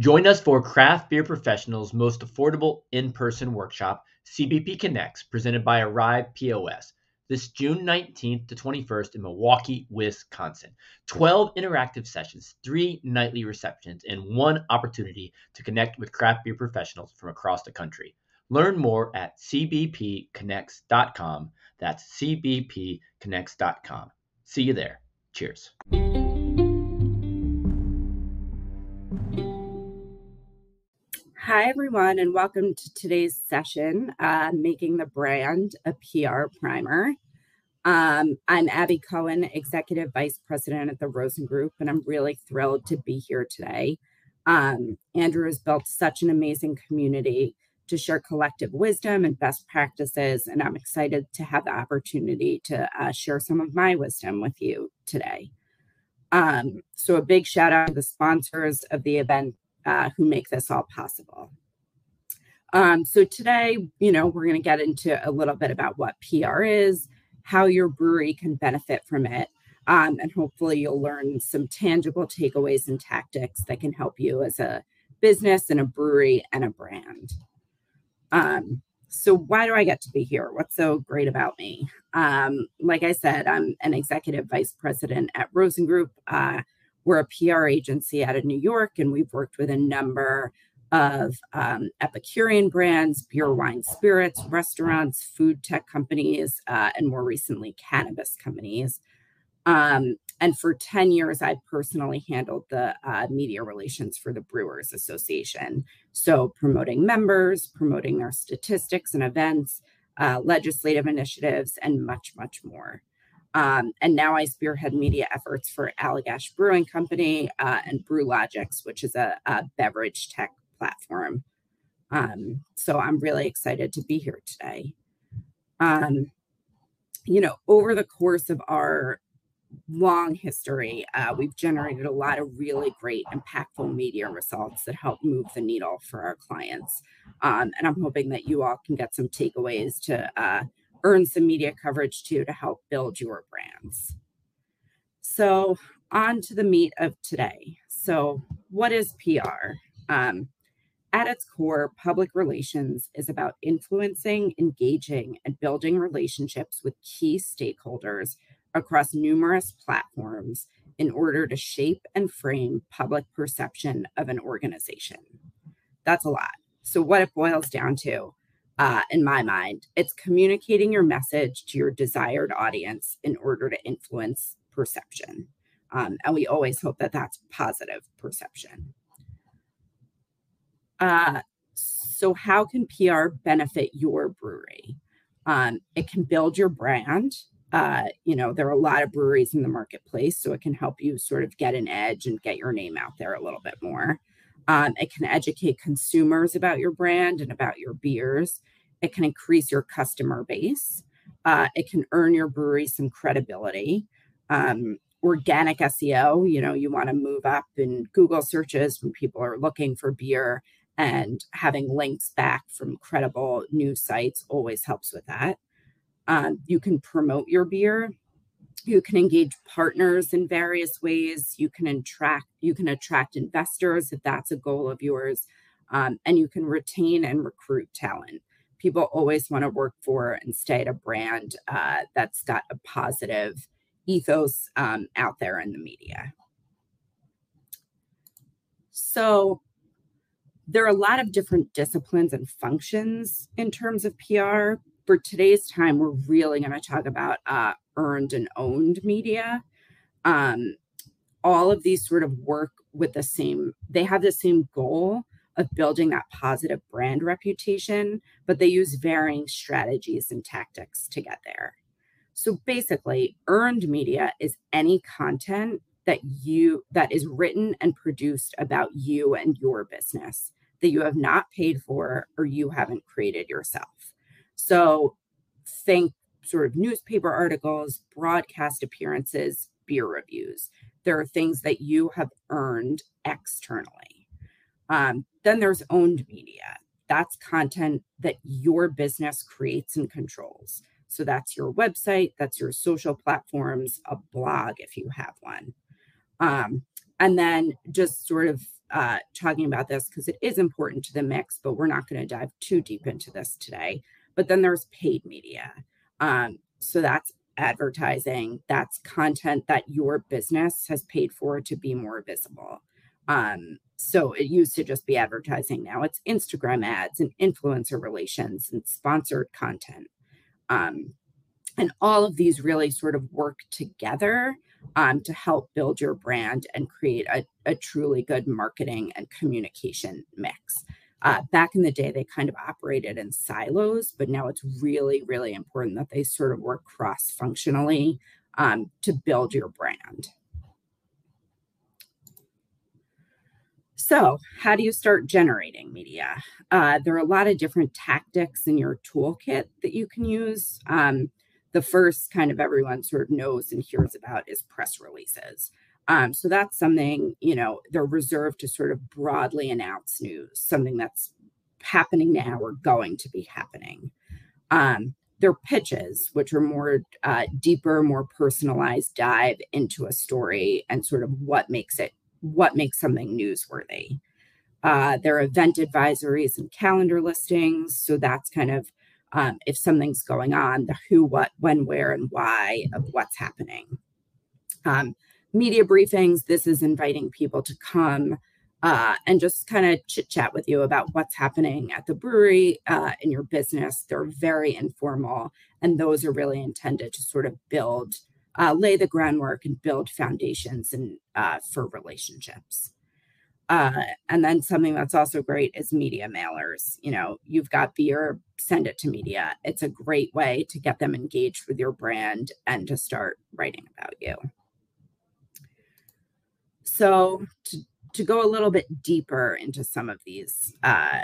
Join us for Craft Beer Professionals' most affordable in person workshop, CBP Connects, presented by Arryved POS, this June 19th to 21st in Milwaukee, Wisconsin. 12 interactive sessions, three nightly receptions, and one opportunity to connect with craft beer professionals from across the country. Learn more at cbpconnects.com. That's cbpconnects.com. See you there. Cheers. Hi, everyone, and welcome to today's session, uh, Making the Brand a PR Primer. Um, I'm Abby Cohen, Executive Vice President at the Rosen Group, and I'm really thrilled to be here today. Um, Andrew has built such an amazing community to share collective wisdom and best practices, and I'm excited to have the opportunity to uh, share some of my wisdom with you today. Um, so, a big shout out to the sponsors of the event uh, who make this all possible. Um, so, today, you know, we're going to get into a little bit about what PR is, how your brewery can benefit from it, um, and hopefully, you'll learn some tangible takeaways and tactics that can help you as a business and a brewery and a brand. Um, so why do I get to be here? What's so great about me? Um, like I said, I'm an executive vice president at Rosen Group. Uh, we're a PR agency out of New York, and we've worked with a number of um, Epicurean brands, beer, wine, spirits, restaurants, food tech companies, uh, and more recently, cannabis companies. Um, and for 10 years, I personally handled the uh, media relations for the Brewers Association. So, promoting members, promoting their statistics and events, uh, legislative initiatives, and much, much more. Um, and now I spearhead media efforts for Allagash Brewing Company uh, and BrewLogix, which is a, a beverage tech platform. Um, so I'm really excited to be here today. Um, you know, over the course of our long history, uh, we've generated a lot of really great, impactful media results that help move the needle for our clients. Um, and I'm hoping that you all can get some takeaways to uh, earn some media coverage too to help build your brands. So, on to the meat of today. So, what is PR? Um, at its core, public relations is about influencing, engaging, and building relationships with key stakeholders across numerous platforms in order to shape and frame public perception of an organization. That's a lot. So, what it boils down to uh, in my mind. It's communicating your message to your desired audience in order to influence perception. Um, and we always hope that that's positive perception. Uh, so, how can PR benefit your brewery? Um, it can build your brand. Uh, you know, there are a lot of breweries in the marketplace, so it can help you sort of get an edge and get your name out there a little bit more. Um, it can educate consumers about your brand and about your beers. It can increase your customer base. Uh, it can earn your brewery some credibility. Um, organic SEO, you know, you want to move up in Google searches when people are looking for beer and having links back from credible news sites always helps with that. Um, you can promote your beer. You can engage partners in various ways. You can attract you can attract investors if that's a goal of yours, um, and you can retain and recruit talent people always want to work for and stay at a brand uh, that's got a positive ethos um, out there in the media. So there are a lot of different disciplines and functions in terms of PR. For today's time, we're really going to talk about uh, earned and owned media. Um, all of these sort of work with the same, they have the same goal, of building that positive brand reputation, but they use varying strategies and tactics to get there. So basically, earned media is any content that you that is written and produced about you and your business that you have not paid for or you haven't created yourself. So think sort of newspaper articles, broadcast appearances, beer reviews. There are things that you have earned externally. Um, then there's owned media. That's content that your business creates and controls. So that's your website, that's your social platforms, a blog if you have one. Um, and then just sort of uh, talking about this because it is important to the mix, but we're not going to dive too deep into this today. But then there's paid media. Um, so that's advertising, that's content that your business has paid for to be more visible. Um, so it used to just be advertising. Now it's Instagram ads and influencer relations and sponsored content. Um, and all of these really sort of work together um, to help build your brand and create a, a truly good marketing and communication mix. Uh, back in the day, they kind of operated in silos, but now it's really, really important that they sort of work cross functionally um, to build your brand. So, how do you start generating media? Uh, there are a lot of different tactics in your toolkit that you can use. Um, the first kind of everyone sort of knows and hears about is press releases. Um, so that's something, you know, they're reserved to sort of broadly announce news, something that's happening now or going to be happening. Um, they're pitches, which are more uh, deeper, more personalized dive into a story and sort of what makes it, what makes something newsworthy. Uh, there are event advisories and calendar listings. So that's kind of um, if something's going on, the who, what, when, where, and why of what's happening. Um, media briefings, this is inviting people to come uh, and just kind of chit chat with you about what's happening at the brewery uh, in your business. They're very informal, and those are really intended to sort of build, uh, lay the groundwork and build foundations and uh, for relationships. Uh, and then something that's also great is media mailers. You know, you've got beer, send it to media. It's a great way to get them engaged with your brand and to start writing about you. So, to, to go a little bit deeper into some of these uh,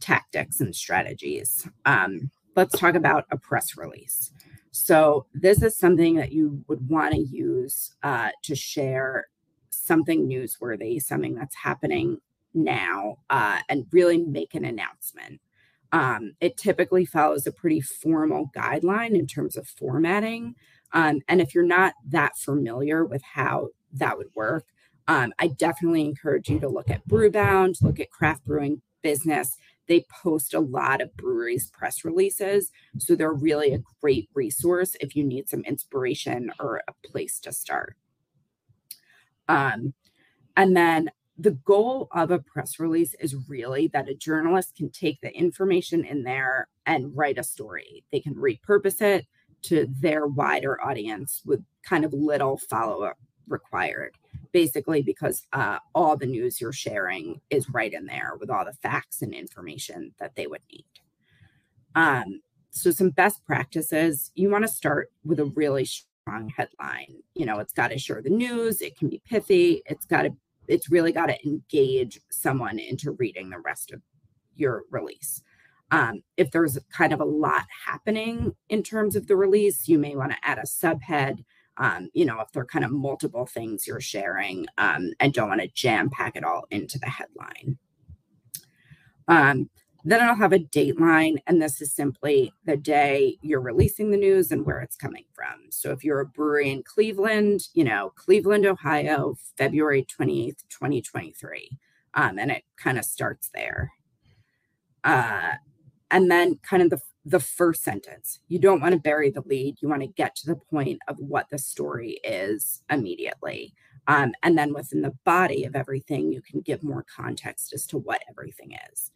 tactics and strategies, um, let's talk about a press release. So, this is something that you would want to use uh, to share something newsworthy, something that's happening now, uh, and really make an announcement. Um, it typically follows a pretty formal guideline in terms of formatting. Um, and if you're not that familiar with how that would work, um, I definitely encourage you to look at Brewbound, look at Craft Brewing Business. They post a lot of breweries' press releases. So they're really a great resource if you need some inspiration or a place to start. Um, and then the goal of a press release is really that a journalist can take the information in there and write a story. They can repurpose it to their wider audience with kind of little follow up required, basically, because uh, all the news you're sharing is right in there with all the facts and information that they would need. Um, so, some best practices you want to start with a really strong headline. You know, it's got to share the news, it can be pithy, it's got to, it's really got to engage someone into reading the rest of your release. Um, if there's kind of a lot happening in terms of the release, you may want to add a subhead. Um, you know, if there are kind of multiple things you're sharing um, and don't want to jam pack it all into the headline. Um, then it'll have a dateline, and this is simply the day you're releasing the news and where it's coming from. So if you're a brewery in Cleveland, you know, Cleveland, Ohio, February 28th, 2023. Um, and it kind of starts there. Uh, and then kind of the the first sentence. You don't want to bury the lead. You want to get to the point of what the story is immediately. Um, and then within the body of everything, you can give more context as to what everything is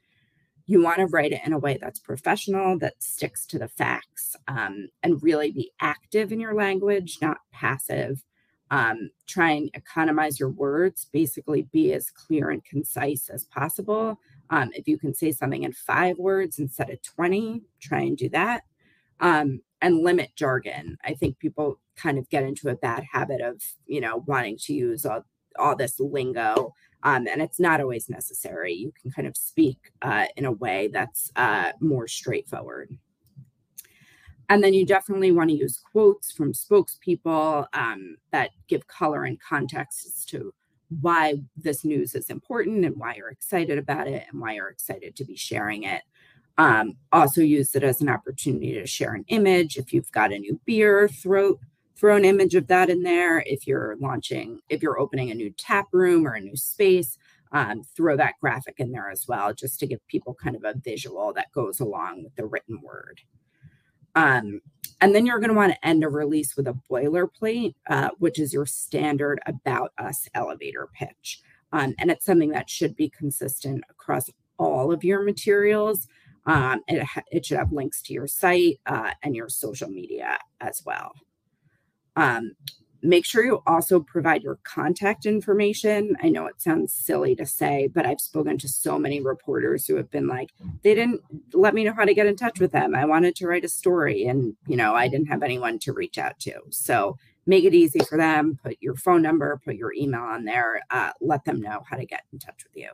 you want to write it in a way that's professional, that sticks to the facts, um, and really be active in your language, not passive. Um, try and economize your words, basically be as clear and concise as possible. Um, if you can say something in five words instead of 20, try and do that. Um, and limit jargon. I think people kind of get into a bad habit of, you know, wanting to use all, all this lingo um, and it's not always necessary. You can kind of speak uh, in a way that's uh, more straightforward. And then you definitely want to use quotes from spokespeople um, that give color and context as to why this news is important and why you're excited about it and why you're excited to be sharing it. Um, also use it as an opportunity to share an image. If you've got a new beer, throw throw an image of that in there if you're launching if you're opening a new tap room or a new space um, throw that graphic in there as well, just to give people kind of a visual that goes along with the written word. Um, and then you're going to want to end a release with a boilerplate, uh, which is your standard about us elevator pitch. Um, and it's something that should be consistent across all of your materials. Um, it, it should have links to your site uh, and your social media as well. Um, Make sure you also provide your contact information. I know it sounds silly to say, but I've spoken to so many reporters who have been like, they didn't let me know how to get in touch with them. I wanted to write a story and, you know, I didn't have anyone to reach out to. So make it easy for them. Put your phone number, put your email on there, uh, let them know how to get in touch with you.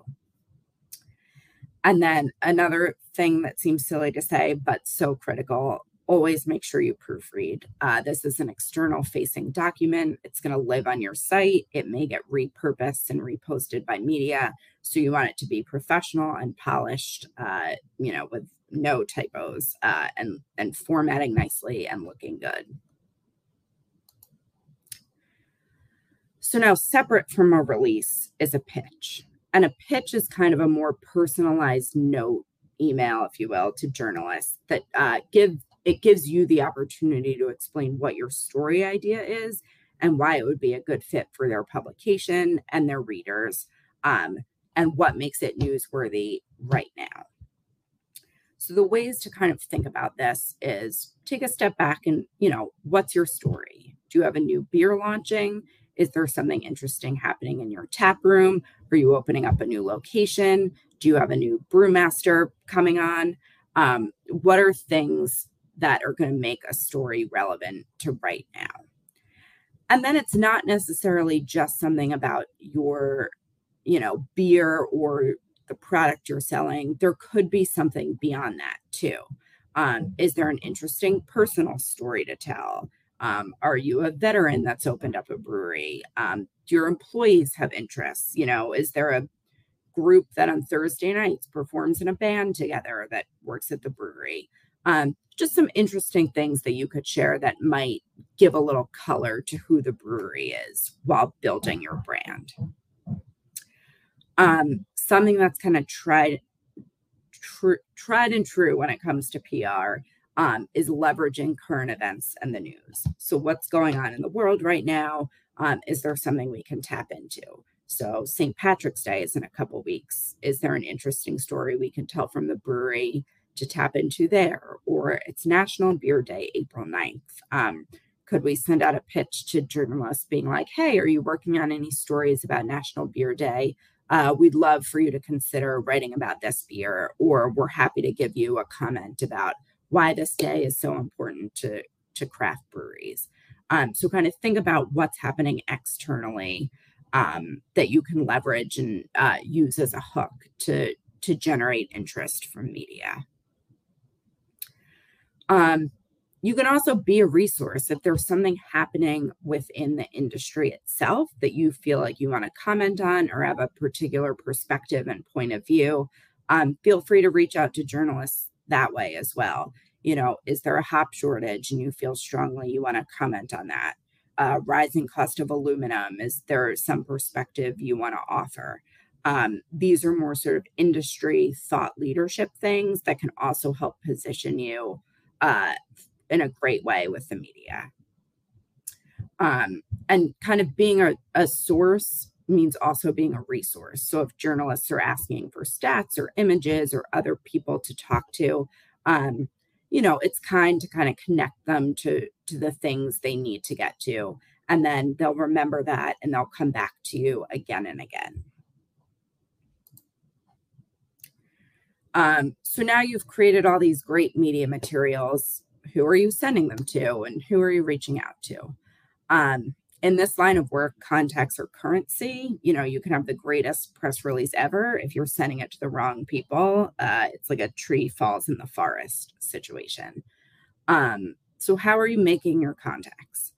And then another thing that seems silly to say, but so critical always make sure you proofread. Uh, this is an external facing document. It's going to live on your site. It may get repurposed and reposted by media. So you want it to be professional and polished, uh, you know, with no typos uh, and, and formatting nicely and looking good. So now separate from a release is a pitch. And a pitch is kind of a more personalized note email, if you will, to journalists that uh, give it gives you the opportunity to explain what your story idea is and why it would be a good fit for their publication and their readers um, and what makes it newsworthy right now. So the ways to kind of think about this is take a step back and, you know, what's your story? Do you have a new beer launching? Is there something interesting happening in your tap room? Are you opening up a new location? Do you have a new brewmaster coming on? Um, what are things that are going to make a story relevant to right now. And then it's not necessarily just something about your, you know, beer or the product you're selling. There could be something beyond that too. Um, is there an interesting personal story to tell? Um, are you a veteran that's opened up a brewery? Um, do your employees have interests? You know, is there a group that on Thursday nights performs in a band together that works at the brewery? Um, just some interesting things that you could share that might give a little color to who the brewery is while building your brand. Um, something that's kind of tried, tr- tried and true when it comes to PR um, is leveraging current events and the news. So, what's going on in the world right now? Um, is there something we can tap into? So, St. Patrick's Day is in a couple weeks. Is there an interesting story we can tell from the brewery to tap into there, or it's National Beer Day, April 9th. Um, could we send out a pitch to journalists being like, hey, are you working on any stories about National Beer Day? Uh, we'd love for you to consider writing about this beer, or we're happy to give you a comment about why this day is so important to, to craft breweries. Um, so, kind of think about what's happening externally um, that you can leverage and uh, use as a hook to to generate interest from media. Um, you can also be a resource if there's something happening within the industry itself that you feel like you want to comment on or have a particular perspective and point of view. Um, feel free to reach out to journalists that way as well. You know, is there a hop shortage and you feel strongly you want to comment on that? Uh, rising cost of aluminum, is there some perspective you want to offer? Um, these are more sort of industry thought leadership things that can also help position you uh, in a great way with the media. Um, and kind of being a, a source means also being a resource. So if journalists are asking for stats or images or other people to talk to, um, you know, it's kind to kind of connect them to to the things they need to get to, and then they'll remember that and they'll come back to you again and again. Um, so now you've created all these great media materials. Who are you sending them to and who are you reaching out to? Um, in this line of work, contacts are currency, you know, you can have the greatest press release ever. If you're sending it to the wrong people, uh, it's like a tree falls in the forest situation. Um, so, how are you making your contacts?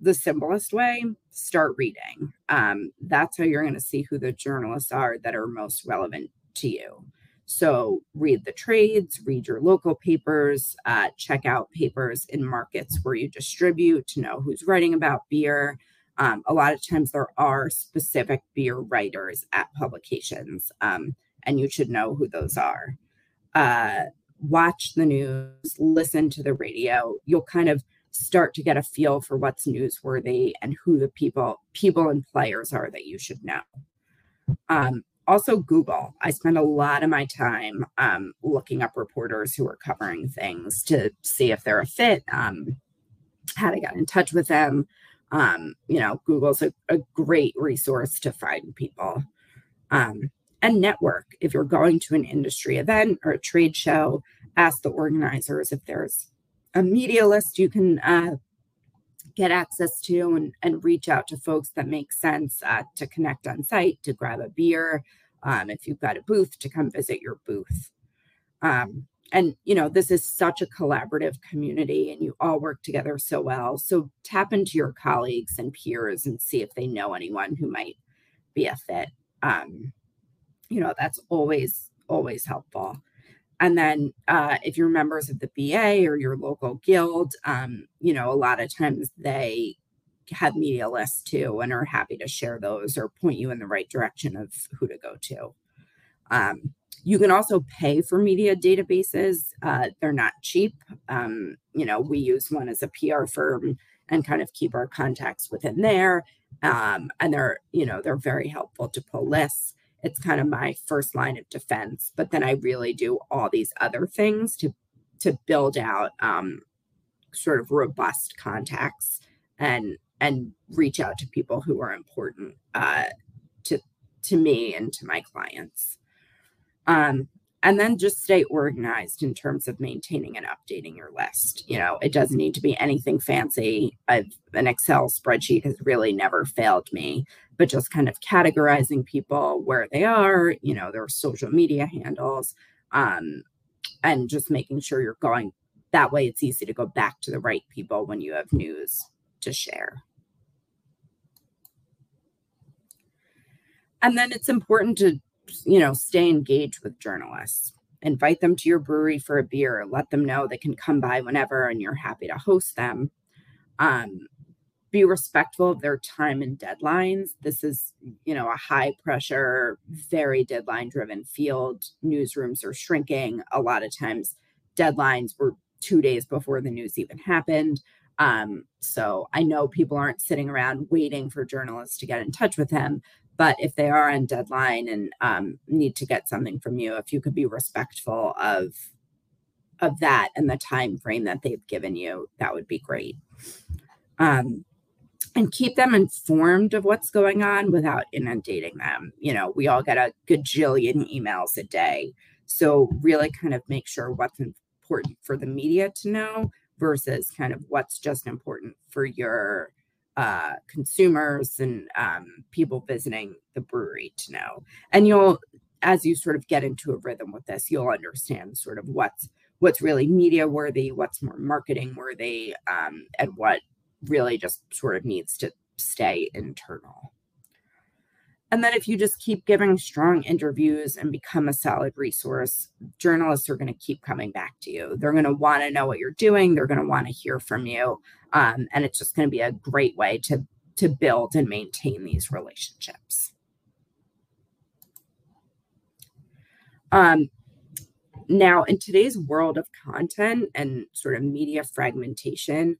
The simplest way, start reading. Um, that's how you're going to see who the journalists are that are most relevant to you. So read the trades, read your local papers, uh, check out papers in markets where you distribute to know who's writing about beer. Um, a lot of times there are specific beer writers at publications, um, and you should know who those are. Uh, watch the news, listen to the radio. You'll kind of start to get a feel for what's newsworthy and who the people people and players are that you should know. Um, also Google. I spend a lot of my time um, looking up reporters who are covering things to see if they're a fit, um, how to get in touch with them. Um, you know, Google's a, a, great resource to find people. Um, and network. If you're going to an industry event or a trade show, ask the organizers if there's a media list you can uh, get access to and, and reach out to folks that make sense uh, to connect on site, to grab a beer. Um, if you've got a booth, to come visit your booth. Um, and, you know, this is such a collaborative community and you all work together so well. So tap into your colleagues and peers and see if they know anyone who might be a fit. Um, you know, that's always, always helpful. And then uh, if you're members of the BA or your local guild, um, you know, a lot of times they have media lists too and are happy to share those or point you in the right direction of who to go to. Um, you can also pay for media databases. Uh, they're not cheap. Um, you know, we use one as a PR firm and kind of keep our contacts within there. Um, and they're, you know, they're very helpful to pull lists it's kind of my first line of defense but then i really do all these other things to to build out um, sort of robust contacts and and reach out to people who are important uh, to to me and to my clients. Um, and then just stay organized in terms of maintaining and updating your list. You know it doesn't need to be anything fancy. I've, an excel spreadsheet has really never failed me but just kind of categorizing people where they are you know their social media handles um, and just making sure you're going that way it's easy to go back to the right people when you have news to share. And then it's important to you know, stay engaged with journalists. Invite them to your brewery for a beer. Let them know they can come by whenever and you're happy to host them. Um, be respectful of their time and deadlines. This is, you know, a high pressure, very deadline driven field. Newsrooms are shrinking. A lot of times, deadlines were two days before the news even happened. Um, so I know people aren't sitting around waiting for journalists to get in touch with them, but if they are on deadline and um, need to get something from you if you could be respectful of of that and the time frame that they've given you that would be great. Um, and keep them informed of what's going on without inundating them. You know we all get a gajillion emails a day. So really kind of make sure what's important for the media to know versus kind of what's just important for your uh, consumers and um, people visiting the brewery to know. And you'll, as you sort of get into a rhythm with this, you'll understand sort of what's what's really media worthy, what's more marketing worthy, um, and what really just sort of needs to stay internal. And then if you just keep giving strong interviews and become a solid resource, journalists are going to keep coming back to you. They're going to want to know what you're doing. They're going to want to hear from you. Um, and it's just going to be a great way to, to build and maintain these relationships. Um, now, in today's world of content and sort of media fragmentation,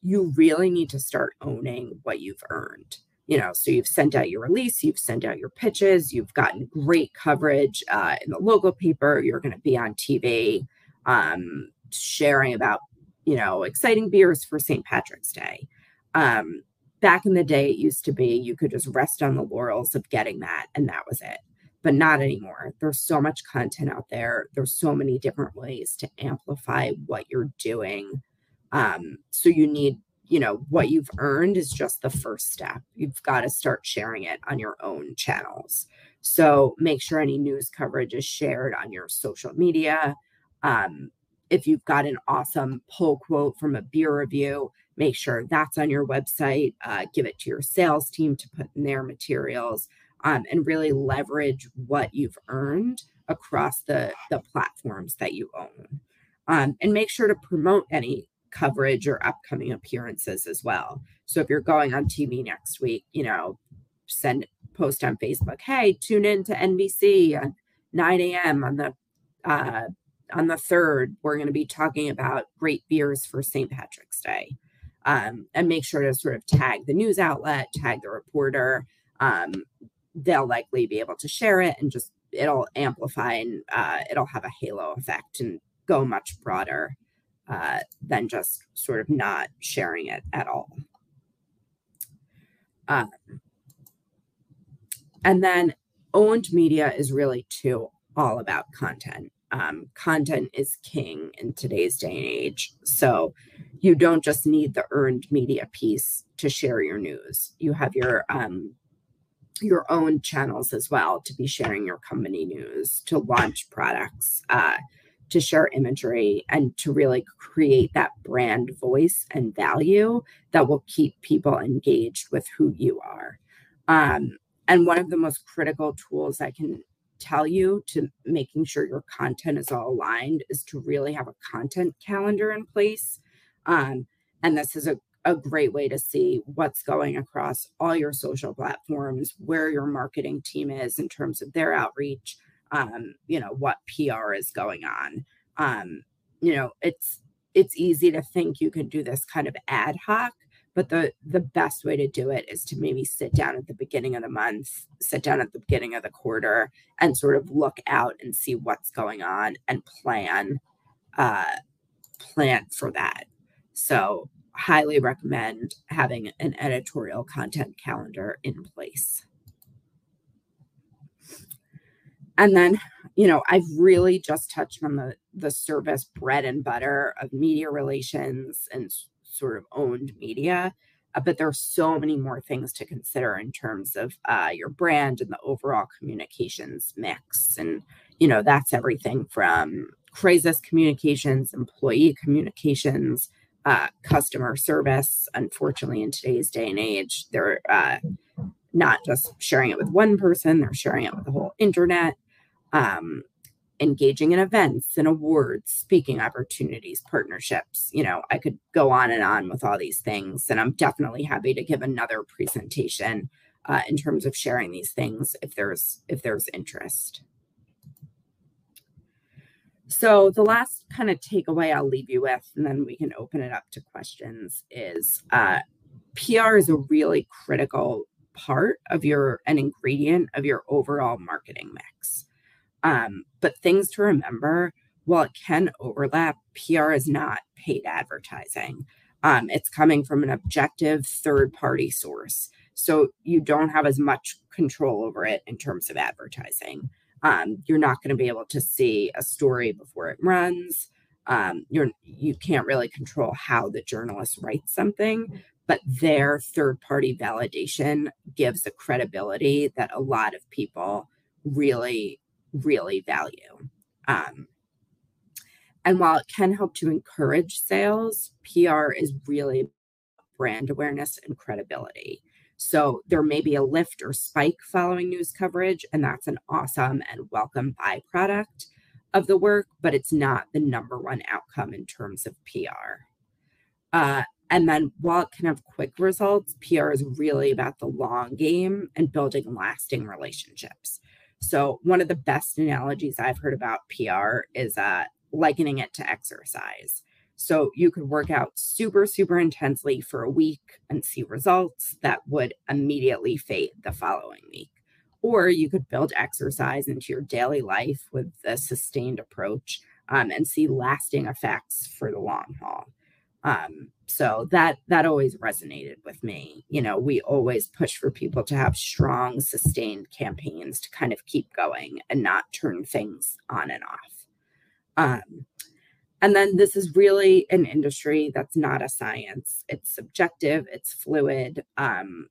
you really need to start owning what you've earned you know so you've sent out your release you've sent out your pitches you've gotten great coverage uh, in the local paper you're going to be on tv um, sharing about you know exciting beers for st patrick's day. Um, back in the day it used to be you could just rest on the laurels of getting that and that was it. But not anymore. There's so much content out there. There's so many different ways to amplify what you're doing. Um, so you need you know what you've earned is just the first step. You've got to start sharing it on your own channels. So make sure any news coverage is shared on your social media. Um, if you've got an awesome pull quote from a beer review make sure that's on your website. Uh, give it to your sales team to put in their materials um, and really leverage what you've earned across the the platforms that you own. Um, and make sure to promote any coverage or upcoming appearances as well. So if you're going on TV next week, you know, send post on Facebook, hey, tune in to NBC at 9 a.m. on the uh, on the third. We're going to be talking about great beers for St. Patrick's Day, um, and make sure to sort of tag the news outlet, tag the reporter. Um, they'll likely be able to share it and just it'll amplify and uh, it'll have a halo effect and go much broader uh, than just sort of not sharing it at all. Um, and then owned media is really too all about content. Um, content is king in today's day and age. So you don't just need the earned media piece to share your news. You have your um, your own channels as well to be sharing your company news, to launch products, uh, to share imagery, and to really create that brand voice and value that will keep people engaged with who you are. Um, and one of the most critical tools I can tell you to making sure your content is all aligned is to really have a content calendar in place. Um, and this is a a great way to see what's going across all your social platforms, where your marketing team is in terms of their outreach, um, you know, what PR is going on. Um, you know, it's it's easy to think you can do this kind of ad hoc, but the the best way to do it is to maybe sit down at the beginning of the month, sit down at the beginning of the quarter, and sort of look out and see what's going on and plan uh, plan for that. So highly recommend having an editorial content calendar in place. And then, you know, I've really just touched on the the service bread and butter of media relations and sort of owned media. Uh, but there are so many more things to consider in terms of uh, your brand and the overall communications mix. And, you know, that's everything from crisis communications, employee communications, uh, customer service. Unfortunately, in today's day and age, they're uh, not just sharing it with one person, they're sharing it with the whole internet. Um, engaging in events and awards, speaking opportunities, partnerships. You know, I could go on and on with all these things. And I'm definitely happy to give another presentation uh, in terms of sharing these things if there's if there's interest. So the last kind of takeaway I'll leave you with, and then we can open it up to questions, is uh, PR is a really critical part of your an ingredient of your overall marketing mix. Um, but things to remember, while it can overlap, PR is not paid advertising. Um, it's coming from an objective third party source. So you don't have as much control over it in terms of advertising. Um, you're not going to be able to see a story before it runs. Um, you're you can't really control how the journalist writes something, but their third party validation gives a credibility that a lot of people really really value. Um, and while it can help to encourage sales, PR is really brand awareness and credibility. So there may be a lift or spike following news coverage, and that's an awesome and welcome byproduct of the work, but it's not the number one outcome in terms of PR. Uh, and then while it can have quick results, PR is really about the long game and building lasting relationships. So, one of the best analogies I've heard about PR is uh, likening it to exercise. So you could work out super, super intensely for a week and see results that would immediately fade the following week. Or you could build exercise into your daily life with a sustained approach um, and see lasting effects for the long haul. Um, so that that always resonated with me. You know, we always push for people to have strong, sustained campaigns to kind of keep going and not turn things on and off. Um, and then this is really an industry that's not a science. It's subjective, it's fluid. Um,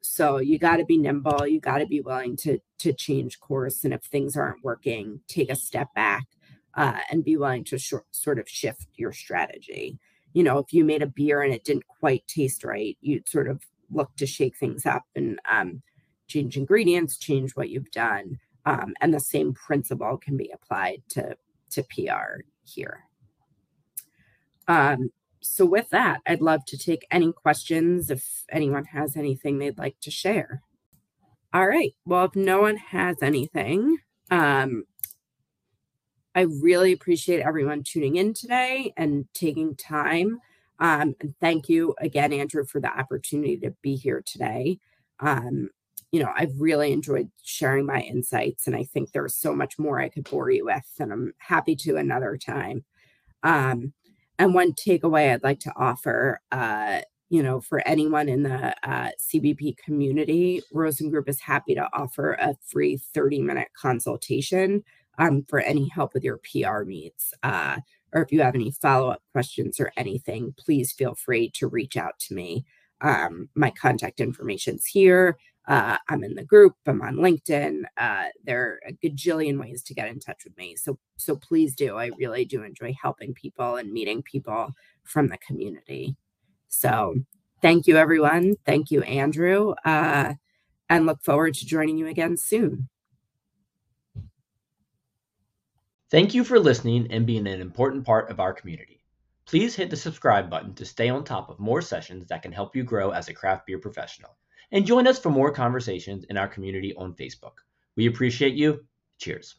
so you got to be nimble, you got to be willing to to change course and if things aren't working, take a step back uh, and be willing to sort of shift your strategy. You know, if you made a beer and it didn't quite taste right, you'd sort of look to shake things up and um, change ingredients, change what you've done. Um, and the same principle can be applied to to PR here. Um, so with that, I'd love to take any questions if anyone has anything they'd like to share. All right. Well, if no one has anything, um, I really appreciate everyone tuning in today and taking time. Um, and thank you again, Andrew, for the opportunity to be here today. Um, you know, I've really enjoyed sharing my insights, and I think there's so much more I could bore you with, and I'm happy to another time. Um, and one takeaway I'd like to offer, uh, you know, for anyone in the uh, CBP community, Rosen Group is happy to offer a free 30 minute consultation um, for any help with your PR needs. Uh, or if you have any follow up questions or anything, please feel free to reach out to me. Um, my contact information's here. Uh, I'm in the group. I'm on LinkedIn. Uh, there are a gajillion ways to get in touch with me. So so please do. I really do enjoy helping people and meeting people from the community. So thank you, everyone. Thank you, Andrew. Uh, and look forward to joining you again soon. Thank you for listening and being an important part of our community. Please hit the subscribe button to stay on top of more sessions that can help you grow as a craft beer professional. And join us for more conversations in our community on Facebook. We appreciate you. Cheers.